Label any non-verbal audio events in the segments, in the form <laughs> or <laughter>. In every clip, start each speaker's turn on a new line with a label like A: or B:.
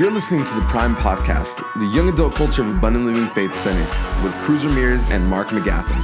A: You're listening to the Prime Podcast, the young adult culture of Abundant Living Faith Center, with Cruz Ramirez and Mark McGaffin.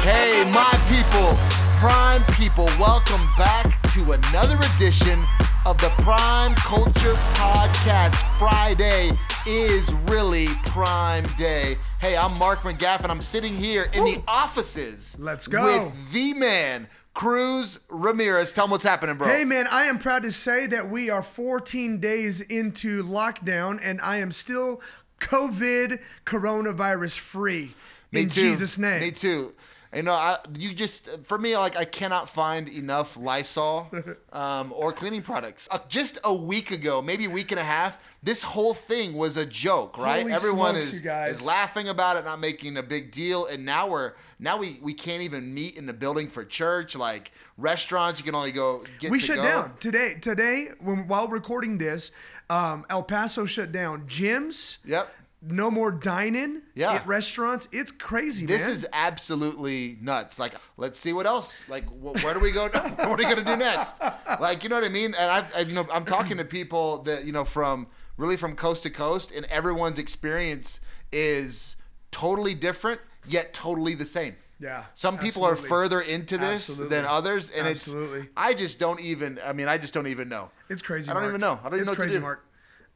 B: Hey, my people, Prime people, welcome back to another edition of the Prime Culture Podcast. Friday is really Prime Day. Hey, I'm Mark McGaffin. I'm sitting here in the offices.
C: Let's go.
B: With the man, Cruz Ramirez. Tell him what's happening, bro.
C: Hey man, I am proud to say that we are 14 days into lockdown and I am still COVID coronavirus free.
B: Me
C: in
B: too.
C: Jesus' name.
B: Me too. You know, I, you just for me like I cannot find enough Lysol <laughs> um, or cleaning products. Uh, just a week ago, maybe a week and a half, this whole thing was a joke, right?
C: Holy
B: Everyone
C: smokes,
B: is is laughing about it, not making a big deal, and now we're now we we can't even meet in the building for church. Like restaurants, you can only go get.
C: we shut
B: go.
C: down today. Today, when, while recording this, um, El Paso shut down gyms.
B: Yep.
C: No more dining
B: Yeah.
C: at restaurants. It's crazy,
B: This
C: man.
B: is absolutely nuts. Like, let's see what else. Like, wh- where do we go? <laughs> what are we gonna do next? Like, you know what I mean? And I've, I've, you know, I'm talking to people that you know from really from coast to coast, and everyone's experience is totally different yet totally the same.
C: Yeah,
B: Some people
C: absolutely.
B: are further into this
C: Absolutely.
B: than others, and
C: Absolutely.
B: it's. I just don't even. I mean, I just don't even know.
C: It's crazy.
B: I don't
C: Mark.
B: even know. I don't even
C: it's
B: know what to
C: crazy,
B: do.
C: Mark.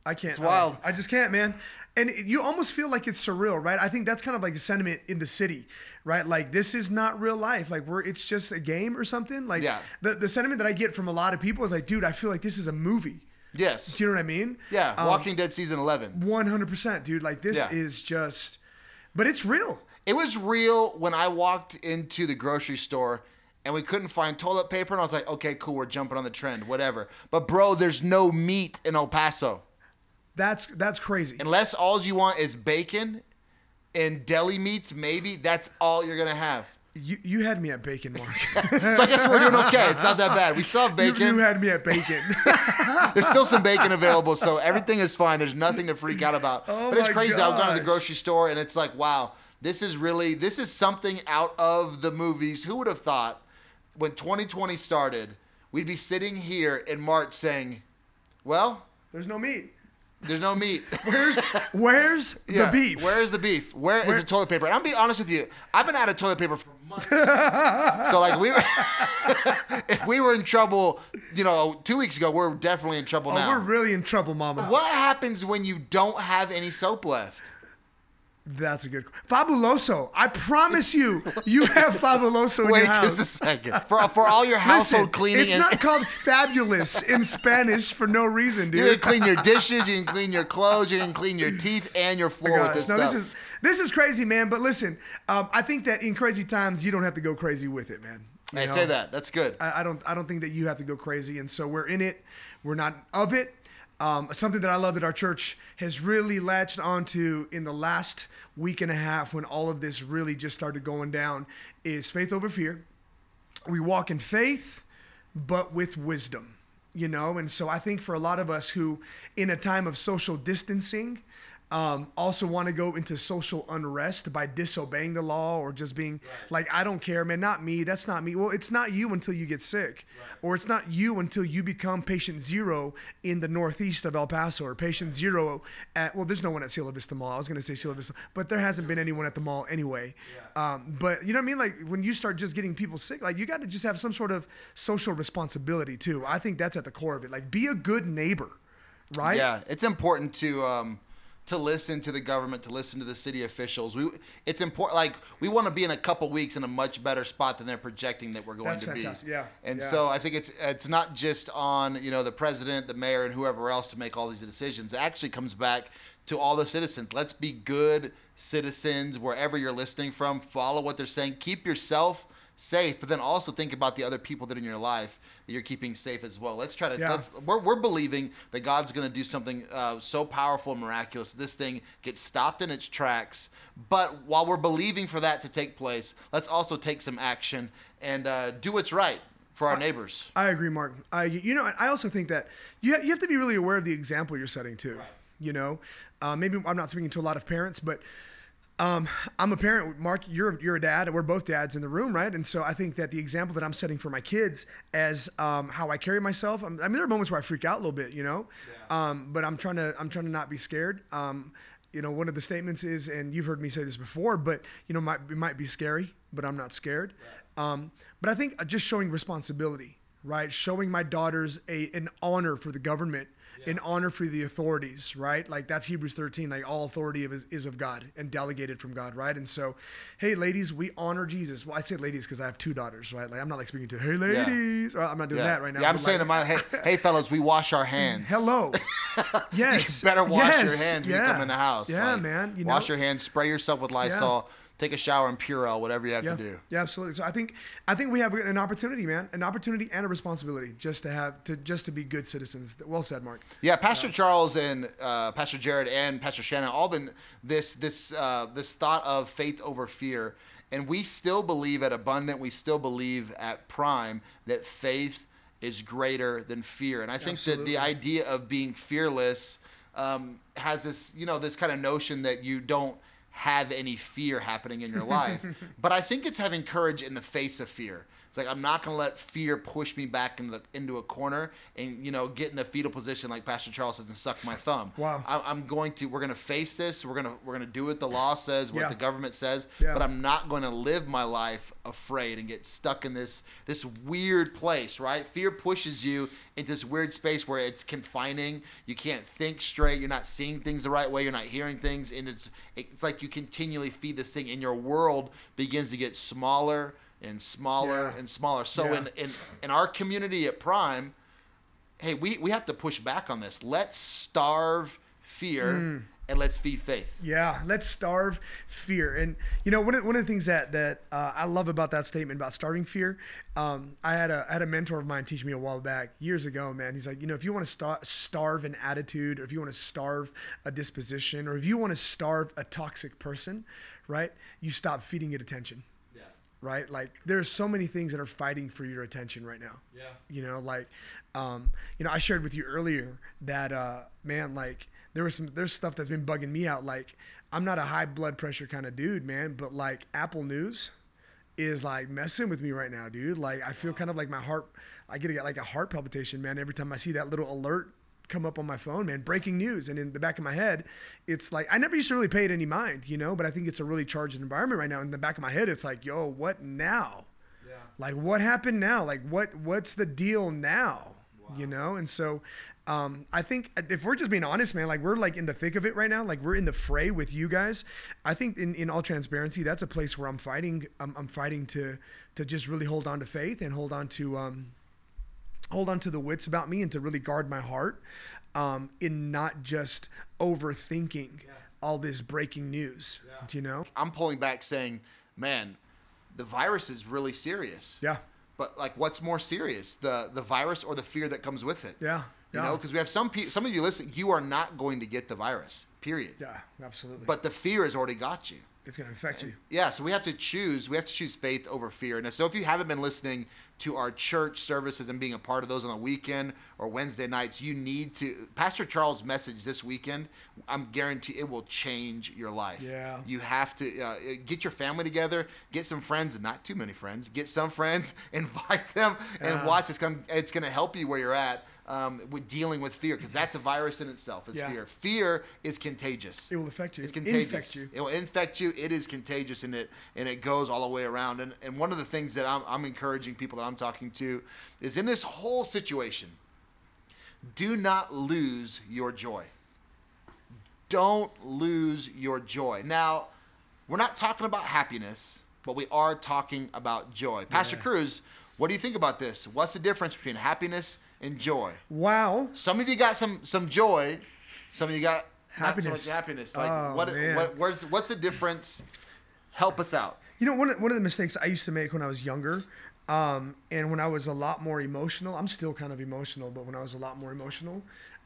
C: I can't. It's
B: wild.
C: I just can't, man. And you almost feel like it's surreal, right? I think that's kind of like the sentiment in the city, right? Like this is not real life. Like we're it's just a game or something. Like
B: Yeah.
C: the the sentiment that I get from a lot of people is like, dude, I feel like this is a movie.
B: Yes.
C: Do you know what I mean?
B: Yeah.
C: Um,
B: Walking Dead season eleven.
C: One hundred percent, dude. Like this
B: Yeah.
C: is just, but it's real.
B: It was real when I walked into the grocery store and we couldn't find toilet paper, and I was like, okay, cool, we're jumping on the trend, whatever. But bro, there's no meat in El Paso.
C: That's that's crazy.
B: Unless all you want is bacon and deli meats, maybe that's all you're gonna have.
C: You you had me at bacon, Mark. <laughs>
B: So I guess we're doing okay. It's not that bad. We still have <laughs> bacon.
C: you had me at bacon. <laughs>
B: There's still some bacon available, so everything is fine. There's nothing to freak out about.
C: Oh
B: but it's crazy. I've gone to the grocery store and it's like, wow, this is really this is something out of the movies. Who would have thought when 2020 started, we'd be sitting here in March saying, well,
C: There's no meat.
B: there's no meat. <laughs>
C: Where's where's <laughs>
B: Yeah,
C: the beef?
B: Where is the beef? Where is the toilet paper? And I'm being honest with you. I've been out of toilet paper for months. <laughs> so like we were, if we were in trouble, you know, two weeks ago, we're definitely in trouble
C: Oh,
B: now.
C: we're really in trouble, Mama.
B: What happens when you don't have any soap left?
C: That's a good. Fabuloso. I promise you, you have Fabuloso in
B: Wait
C: your house.
B: just a second. For, for all your household
C: Listen,
B: cleaning,
C: it's
B: and,
C: not <laughs> called fabulous in Spanish for no reason, dude.
B: you can clean your <laughs> dishes, you can clean your clothes, you can clean your teeth and your floor with
C: Gosh,
B: this
C: no,
B: stuff.
C: this is this is crazy, man. But listen, um, I think that in crazy times, you don't have to go crazy with it, man. You
B: hey,
C: know?
B: say that. That's good.
C: I, I don't I don't think that you have to go crazy, and so we're in it. We're not of it. Um, something that I love that our church has really latched onto in the last week and a half, when all of this really just started going down, is faith over fear. We walk in faith, but with wisdom, you know. And so I think for a lot of us who, in a time of social distancing, um, also want to go into social unrest by disobeying the law or just being like, I don't care, man, not me. That's not me. Well, it's not you until you get sick, or it's not you until you become patient zero in the northeast of El Paso, or patient zero at, well, there's no one at Cielo Vista Mall. I was going to say Cielo Vista, but there hasn't been anyone at the mall anyway. Um, but you know what I mean? Like when you start just getting people sick, like you got to just have some sort of social responsibility too. I think that's at the core of it. Like be a good neighbor, right?
B: Yeah, it's important to um, to listen to the government, to listen to the city officials. We it's important. Like we want to be in a couple weeks in a much better spot than they're projecting that we're going
C: That's
B: to
C: fantastic,
B: be.
C: yeah,
B: And
C: yeah.
B: so I think it's it's not just on you know the president, the mayor, and whoever else to make all these decisions. It actually comes back to all the citizens. Let's be good citizens wherever you're listening from. Follow what they're saying. Keep yourself safe, but then also think about the other people that are in your life that you're keeping safe as well. Let's try to.
C: Yeah.
B: Let's, we're, we're believing that God's going to do something uh, so powerful and miraculous. This thing gets stopped in its tracks. But while we're believing for that to take place, let's also take some action and uh, do what's right for our neighbors.
C: I agree, Mark. I, you know, I also think that you, ha- you have to be really aware of the example you're setting too. You know, uh, maybe I'm not speaking to a lot of parents, but Um, I'm a parent. Mark, you're you're a dad. We're both dads in the room, right? And so I think that the example that I'm setting for my kids as um, how I carry myself. um, I mean, there are moments where I freak out a little bit, you know, um, but I'm trying to I'm trying to not be scared. Um, you know, one of the statements is, and you've heard me say this before, but you know, might it might be scary, but I'm not scared. Um, but I think just showing responsibility, right? Showing my daughters a an honor for the government in honor for the authorities, right? Like that's Hebrews 13, like all authority of is, is of God and delegated from God, right? And so, hey, ladies, we honor Jesus. Well, I say ladies because I have two daughters, right? Like I'm not like speaking to, hey, ladies. Well, I'm not doing
B: Yeah.
C: that right now.
B: Yeah, I'm saying
C: like,
B: to my hey, <laughs> hey fellas, we wash our hands.
C: hello. <laughs> yes.
B: You better wash
C: yes.
B: your hands when you come in the house.
C: Yeah,
B: Like,
C: man. You
B: wash
C: know?
B: your hands, spray yourself with Lysol, take a shower in Purell, whatever you have
C: yeah.
B: to do.
C: Yeah, absolutely. So I think I think we have an opportunity, man, an opportunity and a responsibility just to have to just to be good citizens. Well said, Mark.
B: Yeah, Pastor Charles and uh, Pastor Jared and Pastor Shannon all been this this uh, this thought of faith over fear, and we still believe at Abundant, we still believe at Prime that faith is greater than fear, and I think that the idea of being fearless um, has this you know this kind of notion that you don't have any fear happening in your life, <laughs> but I think it's having courage in the face of fear. It's like I'm not going to let fear push me back into the, into a corner and you know get in the fetal position like Pastor Charles says and suck my thumb. <laughs>
C: Wow.
B: I, I'm going to. We're going to face this. We're gonna we're gonna do what the law says, what
C: Yeah.
B: the government says.
C: Yeah.
B: But I'm not going to live my life afraid and get stuck in this this weird place. Right? Fear pushes you into this weird space where it's confining. You can't think straight. You're not seeing things the right way. You're not hearing things, and it's it's like you continually feed this thing, and your world begins to get smaller and smaller
C: Yeah.
B: and smaller. So
C: Yeah.
B: in, in in our community at Prime, hey, we, we have to push back on this. Let's starve fear
C: Mm.
B: and let's feed faith.
C: Yeah, let's starve fear. And you know, one of, one of the things that that uh, I love about that statement about starving fear, um, I had a I had a mentor of mine teach me a while back years ago. Man, he's like, you know, if you want to star- starve an attitude, or if you want to starve a disposition, or if you want to starve a toxic person, right? You stop feeding it attention. Right, like there's so many things that are fighting for your attention right now.
B: Yeah.
C: You know, like, um, you know, I shared with you earlier that, uh, man, like there was some, there's stuff that's been bugging me out. Like, I'm not a high blood pressure kind of dude, man, but like Apple News is like messing with me right now, dude. Like, I feel kind of like my heart, I get like a heart palpitation, man, every time I see that little alert come up on my phone, man, breaking news. And in the back of my head, it's like, I never used to really pay it any mind, you know, but I think it's a really charged environment right now. In the back of my head, it's like, yo, what now? Yeah. like what happened now like what what's the deal now you know and so um, i think if we're just being honest man like we're like in the thick of it right now like we're in the fray with you guys i think in, in all transparency that's a place where i'm fighting i'm, I'm fighting to to just really hold on to faith and hold on to um, hold on to the wits about me and to really guard my heart um, in not just overthinking all this breaking news do you know
B: I'm pulling back saying, man, the virus is really serious.
C: yeah
B: But like, what's more serious, the the virus or the fear that comes with it?
C: yeah
B: You
C: yeah
B: know, because we have some people, some of you listen, you are not going to get the virus, period.
C: yeah absolutely
B: But the fear has already got you.
C: it's going to affect you
B: Yeah, so we have to choose. We have to choose faith over fear. And so, if you haven't been listening to our church services and being a part of those on the weekend or Wednesday nights, you need to. Pastor Charles' message this weekend, I'm guarantee it will change your life.
C: Yeah.
B: You have to uh, get your family together, get some friends, not too many friends, get some friends, <laughs> invite them, and
C: Yeah.
B: watch. It's going it's going to help you where you're at. Um, with dealing with fear, because that's a virus in itself. It's
C: Yeah.
B: fear. Fear is contagious.
C: It will affect you.
B: It's contagious.
C: Infect you.
B: It will infect you. It is contagious, and it and it goes all the way around. And and one of the things that I'm, I'm encouraging people that I'm talking to is in this whole situation, do not lose your joy. Don't lose your joy. Now, we're not talking about happiness, but we are talking about joy. Pastor
C: Yeah.
B: Cruz, what do you think about this? What's the difference between happiness and joy?
C: Wow.
B: Some of you got some some joy, some of you got
C: Happiness.
B: so happiness. Like
C: Oh,
B: what, what where's what's the difference? Help us out.
C: You know, one of, one of the mistakes I used to make when I was younger, um, and when I was a lot more emotional, I'm still kind of emotional, but when I was a lot more emotional,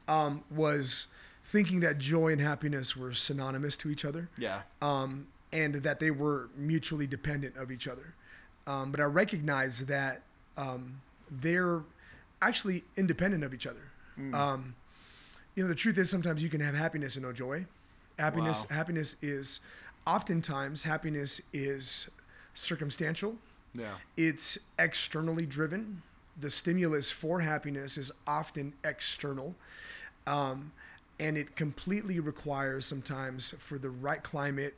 C: um, was thinking that joy and happiness were synonymous to each other.
B: Yeah.
C: um, and that they were mutually dependent of each other. Um, but I recognize that um, they're actually independent of each other. Um, you know, the truth is sometimes you can have happiness and no joy. Happiness,
B: Wow.
C: happiness is oftentimes happiness is circumstantial.
B: Yeah.
C: It's externally driven. The stimulus for happiness is often external. Um, and it completely requires sometimes for the right climate,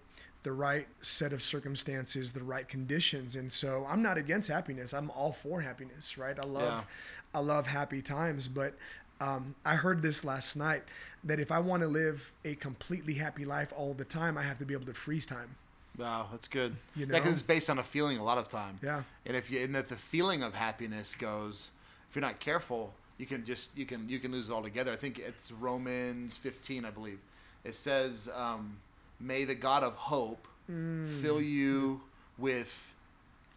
C: the right set of circumstances, the right conditions. And so I'm not against happiness. I'm all for happiness, right? I love I love happy times, but um, I heard this last night that if I want to live a completely happy life all the time, I have to be able to freeze time.
B: Wow, that's good.
C: You
B: Yeah,
C: know?
B: it's based on a feeling a lot of time.
C: Yeah.
B: And if you and if the feeling of happiness goes, if you're not careful, you can just you can you can lose it altogether. I think it's Romans 15, I believe. It says, um, "May the God of hope
C: Mm.
B: fill you with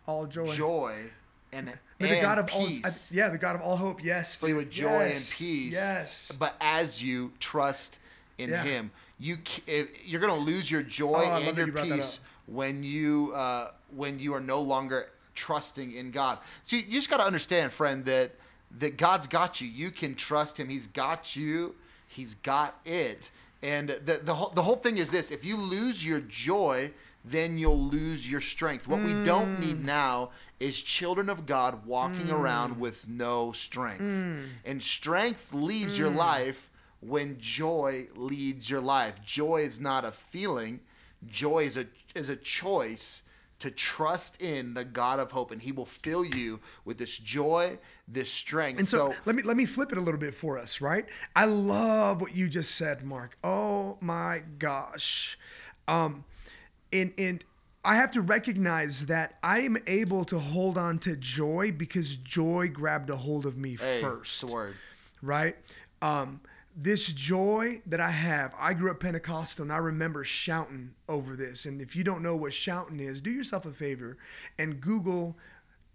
C: All joy.
B: joy and
C: May the God of
B: peace."
C: all, I- yeah, the God of all hope. Yes,
B: fill you with joy
C: Yes.
B: and peace.
C: Yes.
B: But as you trust in
C: Yeah.
B: Him, you you're gonna lose your joy
C: Oh,
B: and your
C: you
B: peace when you uh, when you are no longer trusting in God. So you, you just got to understand, friend, that that God's got you. You can trust Him. He's got you. He's got it. And the the whole the whole thing is this: if you lose your joy, then you'll lose your strength. What we don't
C: Mm.
B: need now is children of God walking around with no strength.
C: Mm.
B: And strength leads your life when joy leads your life. Joy is not a feeling. Joy is a is a choice to trust in the God of hope and he will fill you with this joy, this strength.
C: And so, let me let me flip it a little bit for us, right? I love what you just said, Mark. Oh my gosh. Um and and I have to recognize that I am able to hold on to joy because joy grabbed a hold of me
B: hey,
C: first.
B: word.
C: right? Um, this joy that I have, I grew up Pentecostal and I remember shouting over this. And if you don't know what shouting is, do yourself a favor and Google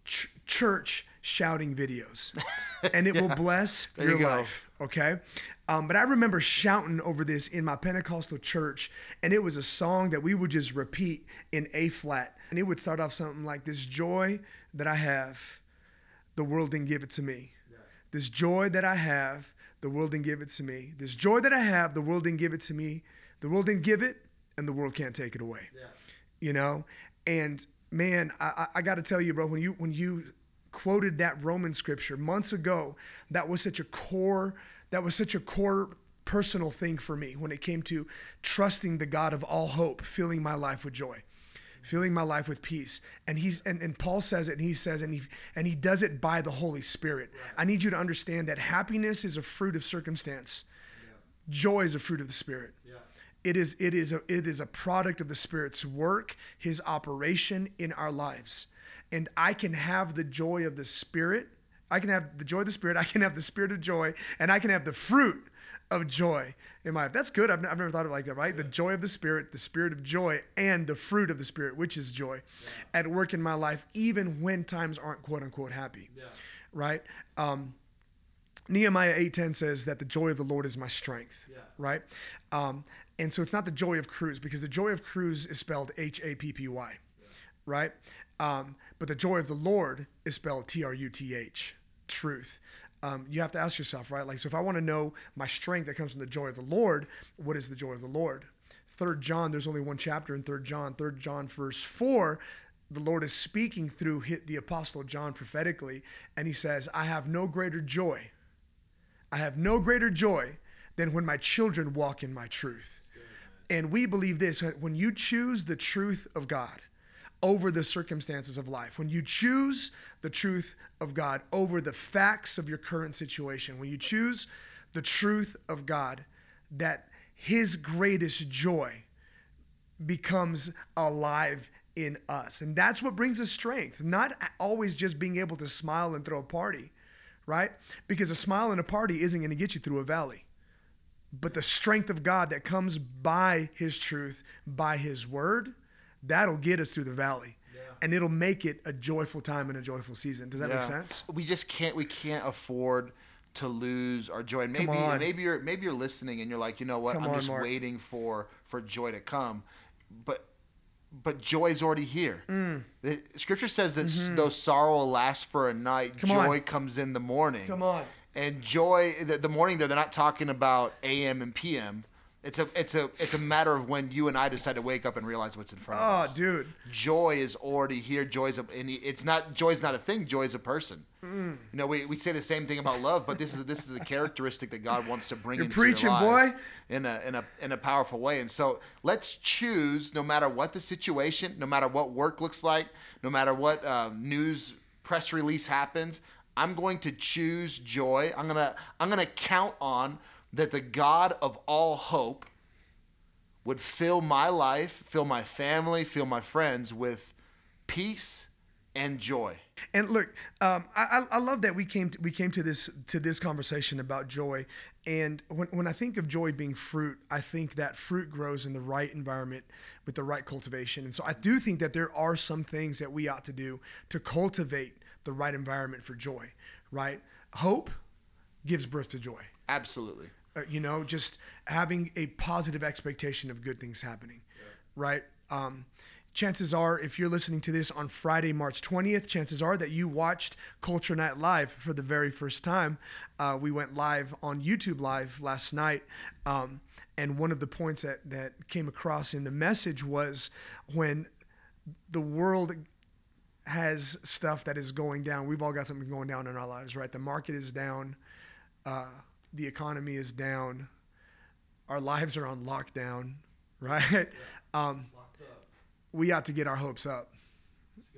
C: ch- church shouting videos, <laughs> and it will bless
B: There
C: your
B: you
C: life. Okay. Um, but I remember shouting over this in my Pentecostal church, and it was a song that we would just repeat in A flat. And it would start off something like this joy that I have, the world didn't give it to me. This joy that I have, the world didn't give it to me. This joy that I have, the world didn't give it to me. The world didn't give it, and the world can't take it away. You know, and man, I, I, I got to tell you, bro, when you when you quoted that Roman scripture months ago, that was such a core, that was such a core personal thing for me when it came to trusting the God of all hope, filling my life with joy filling my life with peace. And he's and, and paul says it and he says and he and he does it by the holy spirit. I need you to understand that happiness is a fruit of circumstance. Joy is a fruit of the spirit. It is it is a it is a product of the spirit's work his operation in our lives. And i can have the joy of the spirit. I can have the joy of the spirit. I can have the spirit of joy. And i can have the fruit of joy in my life. That's good. I've, n- I've never thought of it like that right? The joy of the spirit the spirit of joy and the fruit of the spirit which is joy at work in my life even when times aren't quote unquote happy right? Um, Nehemiah 8:10 says that the joy of the Lord is my strength, right? Um, and so it's not the joy of Cruz because the joy of Cruz is spelled H A P P Y, right? Um, but the joy of the Lord is spelled T R U T H, truth. Um, you have to ask yourself, right? Like, so if I want to know my strength that comes from the joy of the Lord, what is the joy of the Lord? Third John, there's only one chapter in Third John. Third John, verse four, the Lord is speaking through the Apostle John prophetically, and he says, "I have no greater joy." I have no greater joy than when my children walk in my truth. And we believe this when you choose the truth of God over the circumstances of life, when you choose the truth of God over the facts of your current situation, when you choose the truth of God, that His greatest joy becomes alive in us. And that's what brings us strength, not always just being able to smile and throw a party, right? Because a smile and a party isn't going to get you through a valley. But the strength of God that comes by his truth, by his word, that'll get us through the valley. And it'll make it a joyful time and a joyful season. Does that make sense?
B: We just can't. We can't afford to lose our joy. And maybe maybe you're maybe you're listening and you're like, you know what?
C: Come
B: I'm
C: on,
B: just
C: Mark.
B: waiting for for joy to come, but but joy is already here. The scripture says that s though sorrow lasts for a night,
C: Mm. Mm-hmm. On.
B: joy comes in the morning.
C: Come on.
B: And joy, the, the morning though, they're not talking about AM and PM. It's a it's a it's a matter of when you and I decide to wake up and realize what's in front of
C: Oh,
B: us.
C: Oh, dude.
B: Joy is already here. Joy's a and it's not joy's not a thing. Joy's a person.
C: Mm.
B: You know, we, we say the same thing about love, but this is this is a characteristic that God wants to bring
C: You're
B: into
C: preaching,
B: your life
C: boy.
B: in a in a in a powerful way. And so let's choose, no matter what the situation, no matter what work looks like, no matter what uh, news press release happens. I'm going to choose joy. I'm gonna I'm gonna count on that the God of all hope would fill my life, fill my family, fill my friends with peace and joy.
C: And look, um, I, I love that we came to, we came to this to this conversation about joy. And when, when I think of joy being fruit, I think that fruit grows in the right environment with the right cultivation. And so I do think that there are some things that we ought to do to cultivate the right environment for joy. Right? Hope gives birth to joy.
B: Absolutely.
C: Uh, you know, just having a positive expectation of good things happening, right? Um, chances are, if you're listening to this on Friday, March 20th, chances are that you watched Culture Night Live for the very first time. Uh, we went live on YouTube Live last night. Um, and one of the points that, that came across in the message was when the world has stuff that is going down, we've all got something going down in our lives, right? The market is down. Uh, the economy is down, our lives are on lockdown, <laughs> right? Um, we ought to get our hopes up.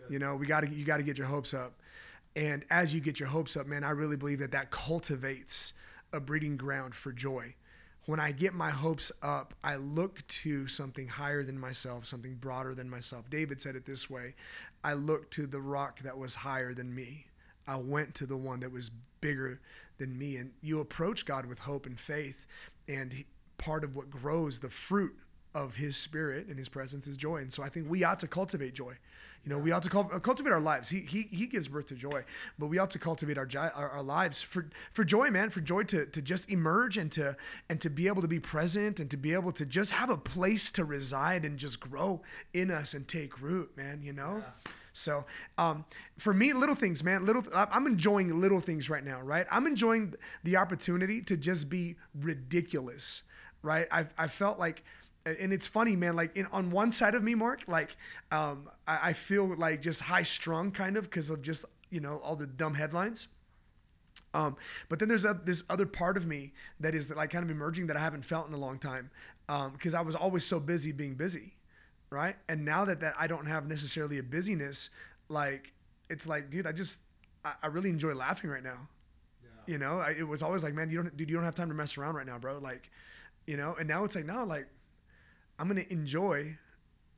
C: You know, we got to you got to get your hopes up, and as you get your hopes up, man, I really believe that that cultivates a breeding ground for joy. When I get my hopes up, I look to something higher than myself, something broader than myself. David said it this way I looked to the rock that was higher than me. I went to the one that was bigger than me. And you approach God with hope and faith. And part of what grows the fruit of his spirit and his presence is joy. And so I think we ought to cultivate joy. You know, we ought to uh, cultivate our lives. He, he, he gives birth to joy, but we ought to cultivate our, our, our lives for, for joy, man, for joy to, to just emerge and to, and to be able to be present and to be able to just have a place to reside and just grow in us and take root, man, you know? So um, for me, little things, man, little. I- I'm enjoying little things right now, right? I'm enjoying the opportunity to just be ridiculous, right? I've I felt like, and it's funny, man. Like in, on one side of me, Mark, like um, I, I feel like just high strung, kind of, because of just you know all the dumb headlines. Um, but then there's a, this other part of me that is like kind of emerging that I haven't felt in a long time because I was always so busy being busy, right? And now that that I don't have necessarily a busyness, like it's like, dude, I just I, I really enjoy laughing right now. Yeah. You know, I, it was always like, man, you don't, dude, you don't have time to mess around right now, bro. Like, you know, and now it's like, no, like, I'm gonna enjoy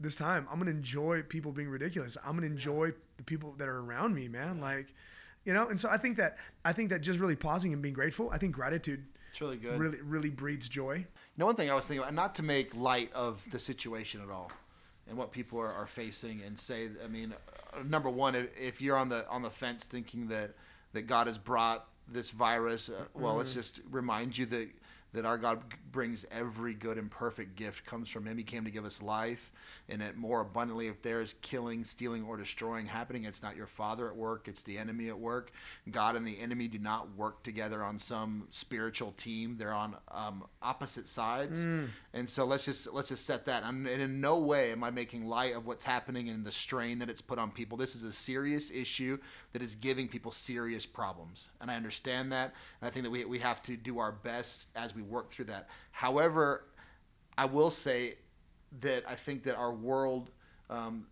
C: this time. I'm gonna enjoy people being ridiculous. I'm gonna enjoy the people that are around me, man. Like, you know, and so I think that I think that just really pausing and being grateful. I think gratitude
B: It's really good.
C: really really breeds joy.
B: You know, one thing I was thinking about, not to make light of the situation at all, and what people are, are facing, and say, I mean, number one, if, if you're on the on the fence thinking that that God has brought this virus, uh, well, let's just remind you that that our God brings every good and perfect gift comes from Him. He came to give us life, and it more abundantly. If there is killing, stealing, or destroying happening, it's not your Father at work; it's the enemy at work. God and the enemy do not work together on some spiritual team; they're on um, opposite sides. And so let's just let's just set that. And and in no way am I making light of what's happening and the strain that it's put on people. This is a serious issue that is giving people serious problems, and I understand that. And I think that we we have to do our best as we work through that. However, I will say that I think that our world, um,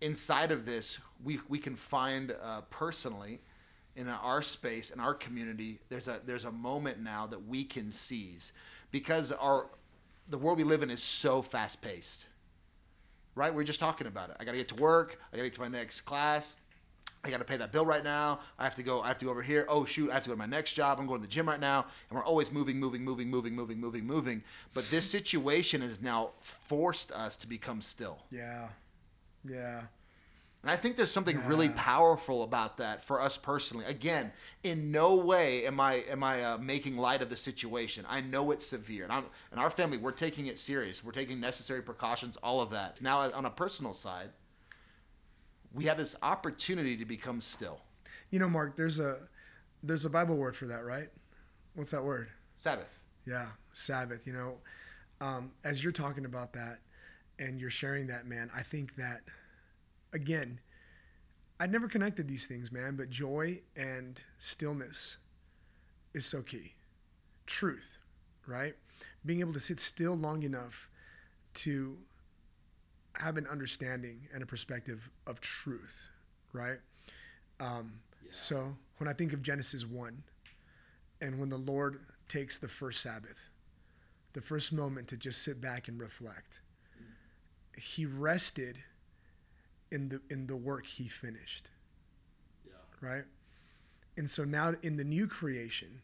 B: inside of this, we we can find uh, personally in our space in our community. There's a there's a moment now that we can seize because our the world we live in is so fast paced. Right, we are just talking about it. I got to get to work. I got to get to my next class. I got to pay that bill right now. I have to go. I have to go over here. Oh shoot! I have to go to my next job. I'm going to the gym right now, and we're always moving, moving, moving, moving, moving, moving, moving. But this situation has now forced us to become still,
C: Yeah, yeah.
B: And I think there's something really powerful about that for us personally. Again, in no way am I am I uh, making light of the situation. I know it's severe, and I'm and our family we're taking it serious. We're taking necessary precautions, all of that. Now, on a personal side, we have this opportunity to become still.
C: You know, Mark, there's a there's a Bible word for that, right? What's that word?
B: Sabbath.
C: Yeah, Sabbath. You know, um, as you're talking about that and you're sharing that, man, I think that again, I never connected these things, man, but joy and stillness is so key. Truth, right? Being able to sit still long enough to have an understanding and a perspective of truth, right? Um, So when I think of Genesis 1 and when the Lord takes the first Sabbath, the first moment to just sit back and reflect, he rested in the in the work he finished.
B: Yeah.
C: Right? And so now in the new creation,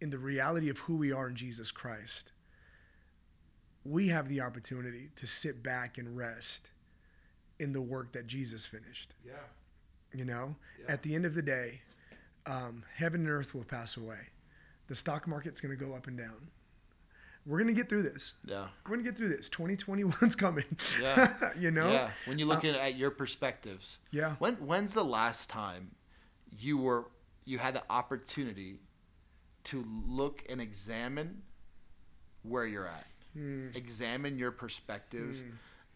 C: in the reality of who we are in Jesus Christ, we have the opportunity to sit back and rest in the work that Jesus finished.
B: Yeah.
C: You know,
B: Yeah.
C: at the end of the day, um, heaven and earth will pass away. The stock market's going to go up and down. We're going to get through this.
B: Yeah.
C: We're going to get through this. 2021's <laughs> coming.
B: Yeah. <laughs>
C: you know?
B: Yeah. When you look uh, at, at your perspectives.
C: Yeah.
B: When when's the last time you were you had the opportunity to look and examine where you're at?
C: Mm.
B: Examine your perspective. Hmm.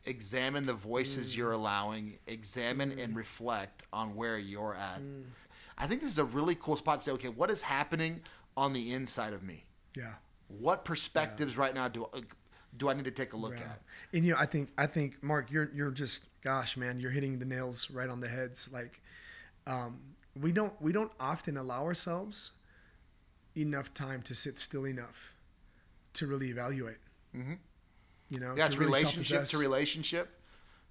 B: Examine the voices hmm. you're allowing. Examine and hmm. reflect on where you're at. I think this is a really cool spot to say, okay, what is happening on the inside of me?
C: Yeah.
B: What perspectives right now do do I need to take a look
C: Yeah.
B: at?
C: And you know, I think I think Mark, you're you're just gosh, man, you're hitting the nails right on the heads. Like, um, we don't we don't often allow ourselves enough time to sit still enough to really evaluate.
B: Mhm.
C: You know,
B: Yeah, it's
C: really
B: relationship to relationship.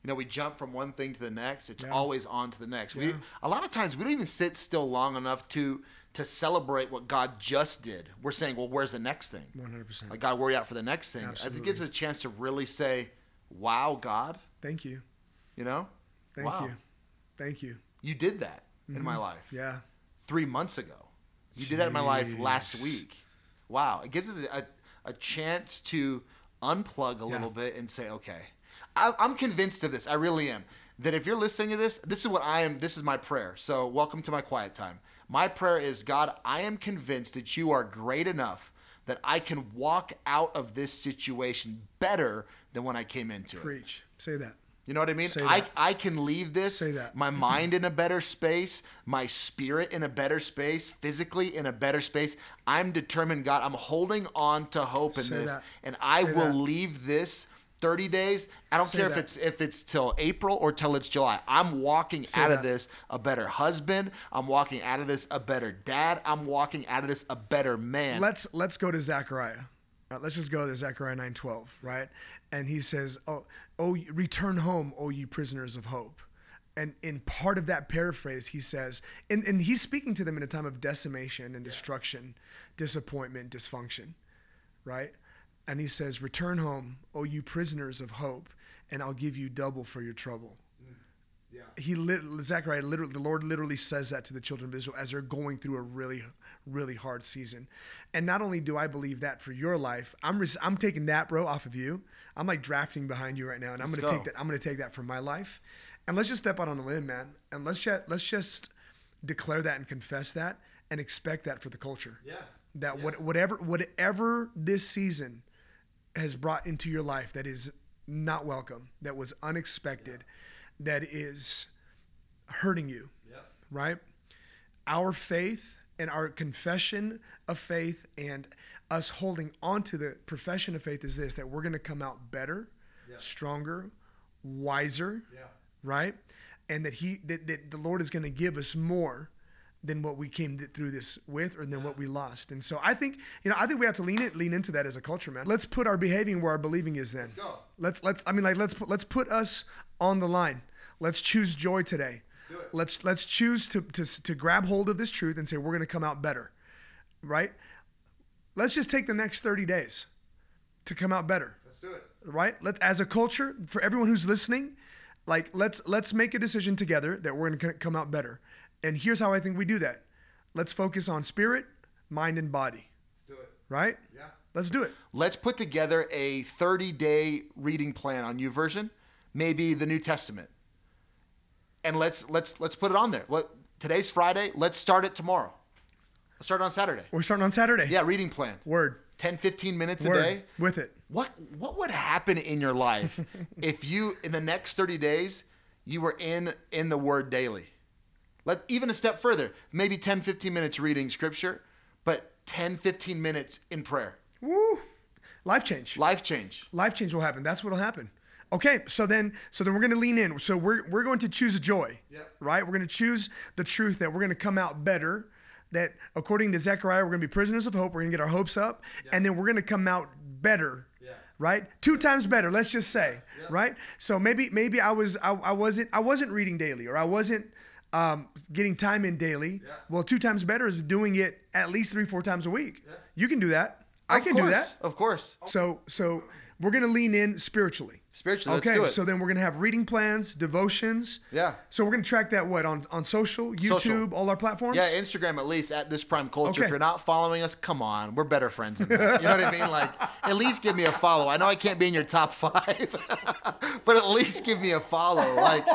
B: You know, we jump from one thing to the next. It's
C: Yeah.
B: always on to the next. We a lot of times we don't even sit still long enough to to celebrate what God just did. We're saying, well, where's the next thing?
C: 100%.
B: Like God, where are you at for the next thing?
C: Absolutely.
B: It gives us a chance to really say, "Wow, God,"
C: Thank you.
B: you know,
C: Thank
B: wow,
C: you. Thank you.
B: you did that in my mm-hmm. life
C: Yeah.
B: three months ago. You did that in my life last week. Wow. It gives us a, a chance to unplug a
C: Yeah.
B: little bit and say, okay, I, I'm convinced of this. I really am. That if you're listening to this, this is what I am. This is my prayer. So, welcome to my quiet time. My prayer is God, I am convinced that you are great enough that I can walk out of this situation better than when I came into it.
C: Preach. Say that.
B: You know what I mean?
C: Say
B: I,
C: that.
B: I can leave this,
C: Say that.
B: my mind in a better space, my spirit in a better space, physically in a better space. I'm determined, God, I'm holding on to hope in
C: Say
B: this.
C: that.
B: And I
C: Say
B: will
C: that.
B: leave this 30 days. I don't
C: Say
B: care if it's if it's till April or till it's July. I'm walking
C: Say
B: out of this a better husband. I'm walking out of this a better dad. I'm walking out of this a better man.
C: Let's let's go to Zechariah. Uh, let's just go to Zechariah nine twelve, right? And he says, "Oh, oh, return home, O you prisoners of hope." And in part of that paraphrase, he says, and, and he's speaking to them in a time of decimation and destruction, disappointment, dysfunction, right? And he says, "Return home, O you prisoners of hope, and I'll give you double for your trouble."
B: Mm, yeah.
C: he lit, Zechariah literally the Lord literally says that to the children of Israel as they're going through a really really hard season. And not only do I believe that for your life, I'm res- I'm taking that bro off of you. I'm like drafting behind you right now and I'm going to
B: go.
C: take that I'm to take that for my life. And let's just step out on a limb, man. And let's just let's just declare that and confess that and expect that for the culture.
B: Yeah.
C: That
B: Yeah.
C: what whatever whatever this season has brought into your life that is not welcome, that was unexpected, that is hurting you,
B: Yeah.
C: right? Our faith and our confession of faith and us holding on to the profession of faith is this that we're going to come out better,
B: Yeah.
C: stronger, wiser,
B: Yeah.
C: right? And that he that, that the Lord is going to give us more than what we came th- through this with or than what we lost. And so I think, you know, I think we have to lean it lean into that as a culture, man. Let's put our behaving where our believing is then. Let's
B: go.
C: Let's let's I mean like let's put let's put us on the line. Let's choose joy today. Let's let's choose to to to grab hold of this truth and say we're going to come out better. Right? Let's just take the next 30 days to come out better
B: Let's do it.
C: right let's as a culture for everyone who's listening like let's let's make a decision together that we're going to come out better and here's how i think we do that let's focus on spirit mind and body
B: Let's do it.
C: right
B: Yeah.
C: let's do it
B: Let's put together a 30 day reading plan on YouVersion, maybe the New Testament. And let's let's let's put it on there. What today's Friday, let's start it tomorrow. Let's start it on Saturday.
C: we're starting on saturday
B: Yeah, reading plan.
C: word
B: 10, 15 minutes a
C: Word.
B: day.
C: with it.
B: What what would happen in your life <laughs> if you in the next 30 days you were in in the word daily? Let even a step further, maybe 10 15 minutes reading scripture, but 10 15 minutes in prayer.
C: Woo! Life change.
B: Life change.
C: Life change will happen. That's what'll happen. Okay, so then so then we're gonna lean in. So we're we're going to choose a joy.
B: Yep.
C: Right? We're gonna choose the truth that we're gonna come out better. That according to Zechariah, we're gonna be prisoners of hope. We're gonna get our hopes up, and then we're gonna come out better.
B: Yeah.
C: Right? Two times better. Let's just say.
B: Yeah.
C: Right? So maybe maybe I was I, I wasn't I wasn't reading daily or I wasn't um, getting time in daily.
B: Yeah.
C: Well, two times better is doing it at least three four times a week.
B: Yeah.
C: You can do that. I
B: Of
C: can do that.
B: Of course.
C: So so we're gonna lean in spiritually.
B: Spiritually,
C: okay, so then we're gonna have reading plans, devotions.
B: Yeah.
C: So we're gonna track that what on on social, YouTube,
B: Social.
C: all our platforms.
B: Yeah, Instagram at least at this prime culture.
C: Okay.
B: If you're not following us, come on, we're better friends. Than that. You know what I mean? Like, at least give me a follow. I know I can't be in your top five, <laughs> but at least give me a follow. Like,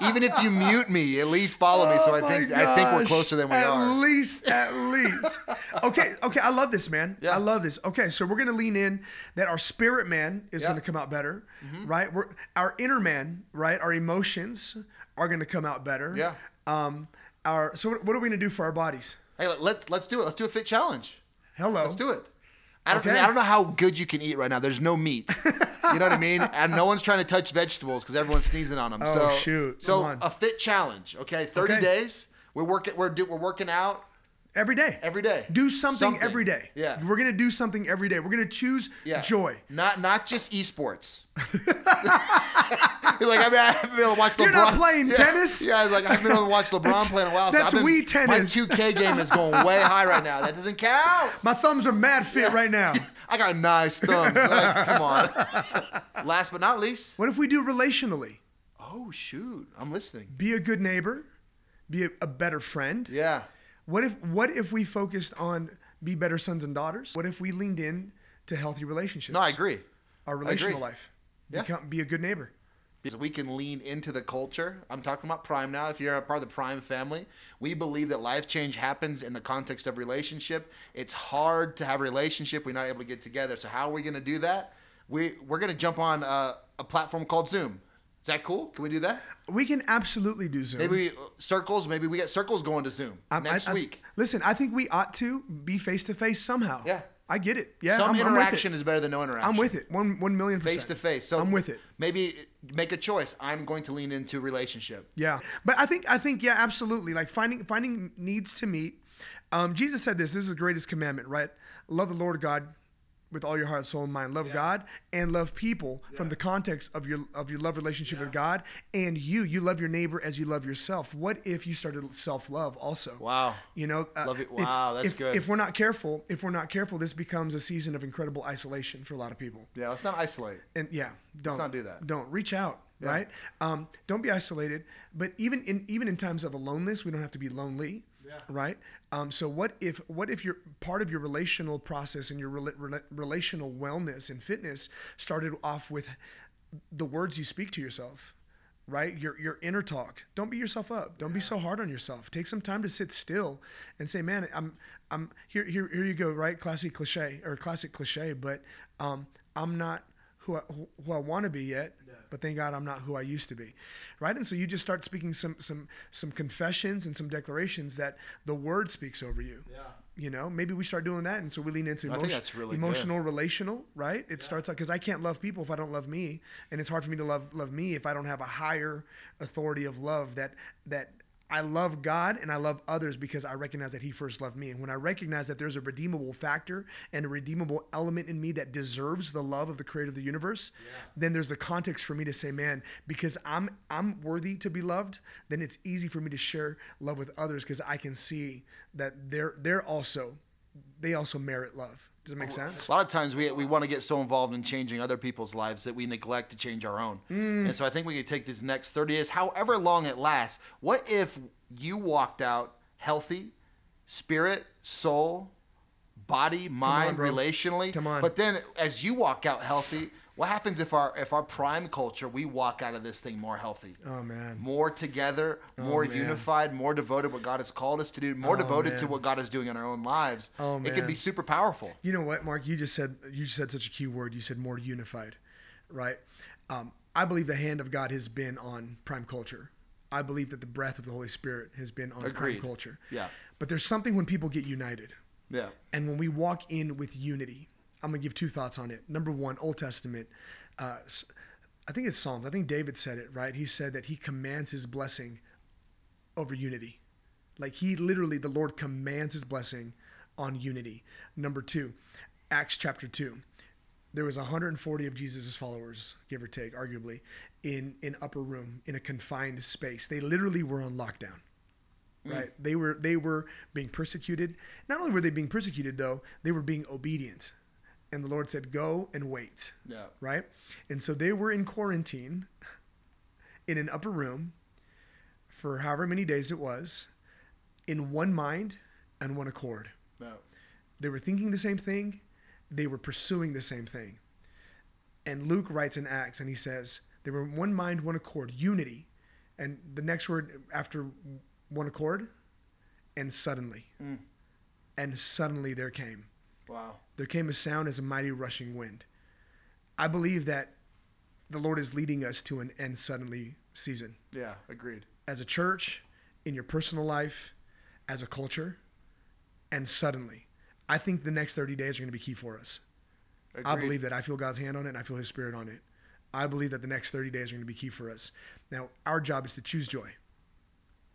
B: even if you mute me, at least follow me. So
C: Oh
B: I think I think we're closer than we
C: at
B: are.
C: At least, at least. <laughs> okay, okay. I love this, man.
B: Yeah.
C: I love this. Okay, so we're gonna lean in that our spirit man is
B: Yeah.
C: gonna come out better,
B: Mm-hmm.
C: Right? We're our inner man, right? Our emotions are gonna come out better.
B: Yeah.
C: Um. Our so what what are we gonna do for our bodies?
B: Hey, let's let's do it. Let's do a fit challenge.
C: Hello.
B: Let's do it. I don't,
C: Okay.
B: I don't know how good you can eat right now. There's no meat. You know what I mean? <laughs> And no one's trying to touch vegetables because everyone's sneezing on them.
C: Oh,
B: so,
C: shoot.
B: So a fit challenge. Okay, 30
C: Okay.
B: days. We're working. We're do, we're working out
C: Every day.
B: every day.
C: Do something,
B: Something.
C: every day.
B: Yeah.
C: We're gonna do something every day. We're gonna choose
B: Yeah.
C: joy.
B: Not not just esports. You're <laughs> like I mean I haven't been able to watch LeBron.
C: You're not playing
B: yeah.
C: tennis?
B: Yeah, I was like I haven't been able to watch LeBron
C: That's-
B: play in a while. so
C: that's
B: I've been,
C: Wii tennis.
B: My 2K game is going way high right now. That doesn't count.
C: My thumbs are mad fit right now. <laughs>
B: I got nice thumbs. Like, come on. <laughs> Last but not least.
C: What if we do relationally?
B: Oh shoot, I'm listening.
C: Be a good neighbor, be a, a better friend.
B: Yeah.
C: What if what if we focused on be better sons and daughters? What if we leaned in to healthy relationships?
B: No, I agree.
C: Our relational
B: agree.
C: life.
B: Yeah.
C: Become, be a good neighbor.
B: Because we can lean into the culture. I'm talking about Prime now. If you're a part of the Prime family, we believe that life change happens in the context of relationship. It's hard to have a relationship. We're not able to get together. So how are we going to do that? We we're going to jump on a, a platform called Zoom. Is that cool? Can we do that?
C: We can absolutely do Zoom.
B: Maybe we, circles. Maybe we get circles going to Zoom
C: I'm-
B: next
C: I- I-
B: week.
C: Listen, I think we ought to be face to face somehow.
B: Yeah.
C: I get it. Yeah,
B: Some
C: I'm, I'm with
B: interaction
C: it.
B: is better than no interaction.
C: I'm with it. One one million percent.
B: Face to face. So
C: I'm with it.
B: Maybe make a choice. I'm going to lean into relationship.
C: Yeah, but I think I think yeah, absolutely. Like finding finding needs to meet. Um, Jesus said this. This is the greatest commandment, right? Love the Lord God with all your heart, soul, and mind. Love God and love people from the context of your of your love relationship with God and you. You love your neighbor as you love yourself. What if you started self love also?
B: Wow.
C: You know, uh,
B: Love it.
C: if-
B: Wow, that's
C: if,
B: good.
C: If we're not careful, if we're not careful, this becomes a season of incredible isolation for a lot of people.
B: Yeah. Let's not isolate.
C: And yeah, don't
B: not do that.
C: Don't reach out, right? Um, don't be isolated. But even in even in times of aloneness, we don't have to be lonely,
B: Yeah.
C: right? Um, so what if what if your part of your relational process and your rela- rela- relational wellness and fitness started off with the words you speak to yourself? Right, your your inner talk. Don't beat yourself up. Don't be so hard on yourself. Take some time to sit still and say, "Man, I'm I'm here. Here, here you go." Right, classic cliche or classic cliche, but um, I'm not who I, who I want to be yet, but thank God I'm not who I used to be, right? And so you just start speaking some some some confessions and some declarations that the Word speaks over you.
B: Yeah.
C: You know, maybe we start doing that, and so we lean into emotion,
B: really
C: emotional, relational, right? It starts out because I can't love people if I don't love me, and it's hard for me to love love me if I don't have a higher authority of love that that I love God and I love others because I recognize that He first loved me. And when I recognize that there's a redeemable factor and a redeemable element in me that deserves the love of the Creator of the universe, then there's a context for me to say, man, because I'm I'm worthy to be loved, then it's easy for me to share love with others because I can see that they're they're also they also merit love. Does it make sense?
B: A lot of times we, we want to get so involved in changing other people's lives that we neglect to change our own.
C: Mm.
B: And so I think we could take this next 30 days, however long it lasts. What if you walked out healthy, spirit, soul, body, mind,
C: bro.
B: relationally?
C: Come on.
B: But then as you walk out healthy, What happens if our if our prime culture we walk out of this thing more healthy?
C: Oh man.
B: More together, more
C: man.
B: unified, more devoted what God has called us to do, more
C: Oh,
B: devoted to what God is doing in our own lives.
C: Oh, man.
B: It can be super powerful.
C: You know what, Mark? You just said you just said such a key word. You said more unified, right? Um, I believe the hand of God has been on prime culture. I believe that the breath of the Holy Spirit has been on
B: Agreed.
C: prime culture.
B: Yeah.
C: But there's something when people get united,
B: Yeah.
C: and when we walk in with unity. I'm gonna give two thoughts on it. Number one, Old Testament. Uh, I think it's Psalms. I think David said it right. He said that he commands his blessing over unity. Like he literally, the Lord commands his blessing on unity. Number two, Acts chapter two. There was 140 of Jesus' followers, give or take, arguably, in an upper room in a confined space. They literally were on lockdown. Right? They were they were being persecuted. Not only were they being persecuted though, they were being obedient. And the Lord said, "Go and wait."
B: Yeah.
C: right? And so they were in quarantine in an upper room for however many days it was, in one mind and one accord.
B: Yeah.
C: They were thinking the same thing, they were pursuing the same thing. And Luke writes in Acts and he says, they were in one mind, one accord, unity. And the next word after one accord, and suddenly. Mm. And suddenly there came
B: Wow.
C: there came a sound as a mighty rushing wind. I believe that the Lord is leading us to an end suddenly season
B: Yeah. Agreed.
C: as a church, in your personal life, as a culture, and suddenly. I think the next 30 days are going to be key for us.
B: Agreed.
C: I believe that I feel God's hand on it and I feel His Spirit on it. I believe that the next 30 days are going to be key for us. Now, our job is to choose joy,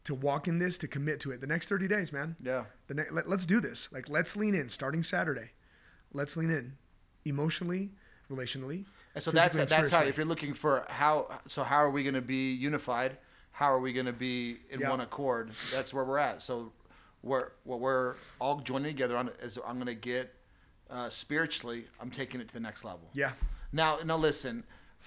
C: to walk in this, to commit to it. The next 30 days, man.
B: Yeah.
C: The ne- let, let's do this. Like, let's lean in starting Saturday. Let's lean in emotionally, relationally.
B: And so that's
C: and
B: that's how if you're looking for how so how are we going to be unified? How are we going to be in
C: Yeah.
B: one accord? That's where we're at. So we're what we're all joining together on is I'm going to get uh, spiritually. I'm taking it to the next level.
C: Yeah.
B: Now, now listen.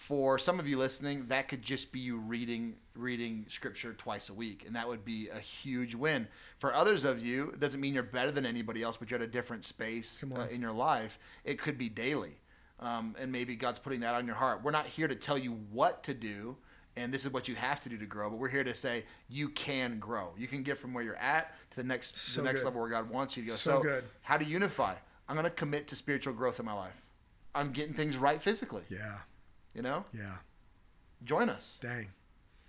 B: For some of you listening, that could just be you reading reading scripture twice a week, and that would be a huge win. For others of you, it doesn't mean you're better than anybody else, but you're at a different space uh, in your life. It could be daily, um, and maybe God's putting that on your heart. We're not here to tell you what to do, and this is what you have to do to grow, but we're here to say you can grow. You can get from where you're at to the next
C: So
B: the next
C: good.
B: level where God wants you to go.
C: So good.
B: how to unify? I'm going to commit to spiritual growth in my life. I'm getting things right physically.
C: Yeah.
B: You know,
C: Yeah.
B: join us.
C: Dang.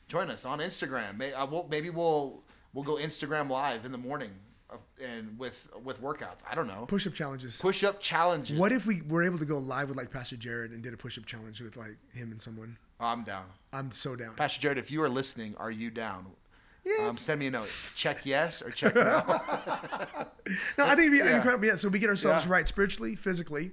B: Join us on Instagram. May, I will, maybe we'll we'll go Instagram live in the morning, and with with workouts. I don't know.
C: Push up challenges.
B: Push up challenges.
C: What if we were able to go live with like Pastor Jared and did a push up challenge with like him and someone?
B: I'm down.
C: I'm so down.
B: Pastor Jared, if you are listening, are you down?
C: Yes.
B: Um, send me a note. Check yes or check no. <laughs>
C: No, I think it'd be
B: Yeah.
C: incredible. Yeah. So we get ourselves
B: Yeah.
C: right spiritually, physically,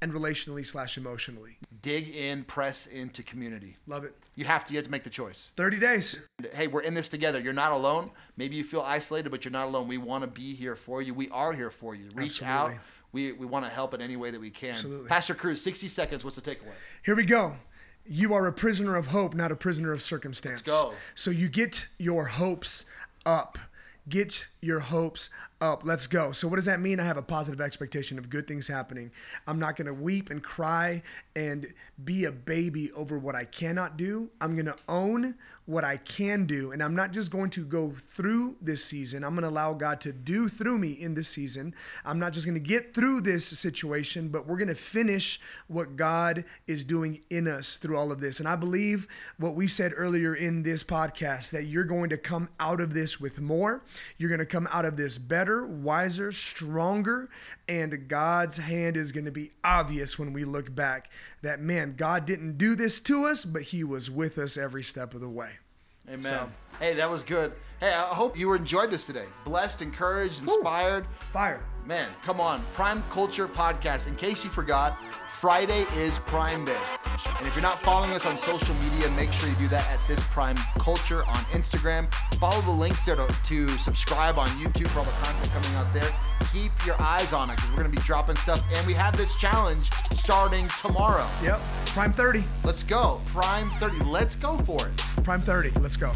C: and relationally slash emotionally.
B: Dig in, press into community.
C: Love it.
B: You have to. You have to make the choice.
C: 30 days.
B: Hey, we're in this together. You're not alone. Maybe you feel isolated, but you're not alone. We want to be here for you. We are here for you. Reach out. We, we want to help in any way that we can.
C: Absolutely.
B: Pastor Cruz, 60 seconds. What's the takeaway?
C: Here we go. You are a prisoner of hope, not a prisoner of circumstance.
B: Let's go.
C: So you get your hopes up. Get your hopes up. Let's go. So, what does that mean? I have a positive expectation of good things happening. I'm not going to weep and cry and be a baby over what I cannot do. I'm going to own what I can do. And I'm not just going to go through this season. I'm going to allow God to do through me in this season. I'm not just going to get through this situation, but we're going to finish what God is doing in us through all of this. And I believe what we said earlier in this podcast that you're going to come out of this with more. You're going to come out of this better, wiser, stronger, and God's hand is going to be obvious when we look back that man, God didn't do this to us, but he was with us every step of the way.
B: Amen.
C: So-
B: Hey, that was good. Hey, I hope you enjoyed this today. Blessed, encouraged, inspired.
C: Fire.
B: Man, come on. Prime Culture Podcast. In case you forgot, Friday is Prime Day. And if you're not following us on social media, make sure you do that at This Prime Culture on Instagram. Follow the links there to, to subscribe on YouTube for all the content coming out there. Keep your eyes on it because we're going to be dropping stuff. And we have this challenge starting tomorrow.
C: Yep. Prime 30.
B: Let's go. Prime 30. Let's go for it.
C: Prime 30. Let's go.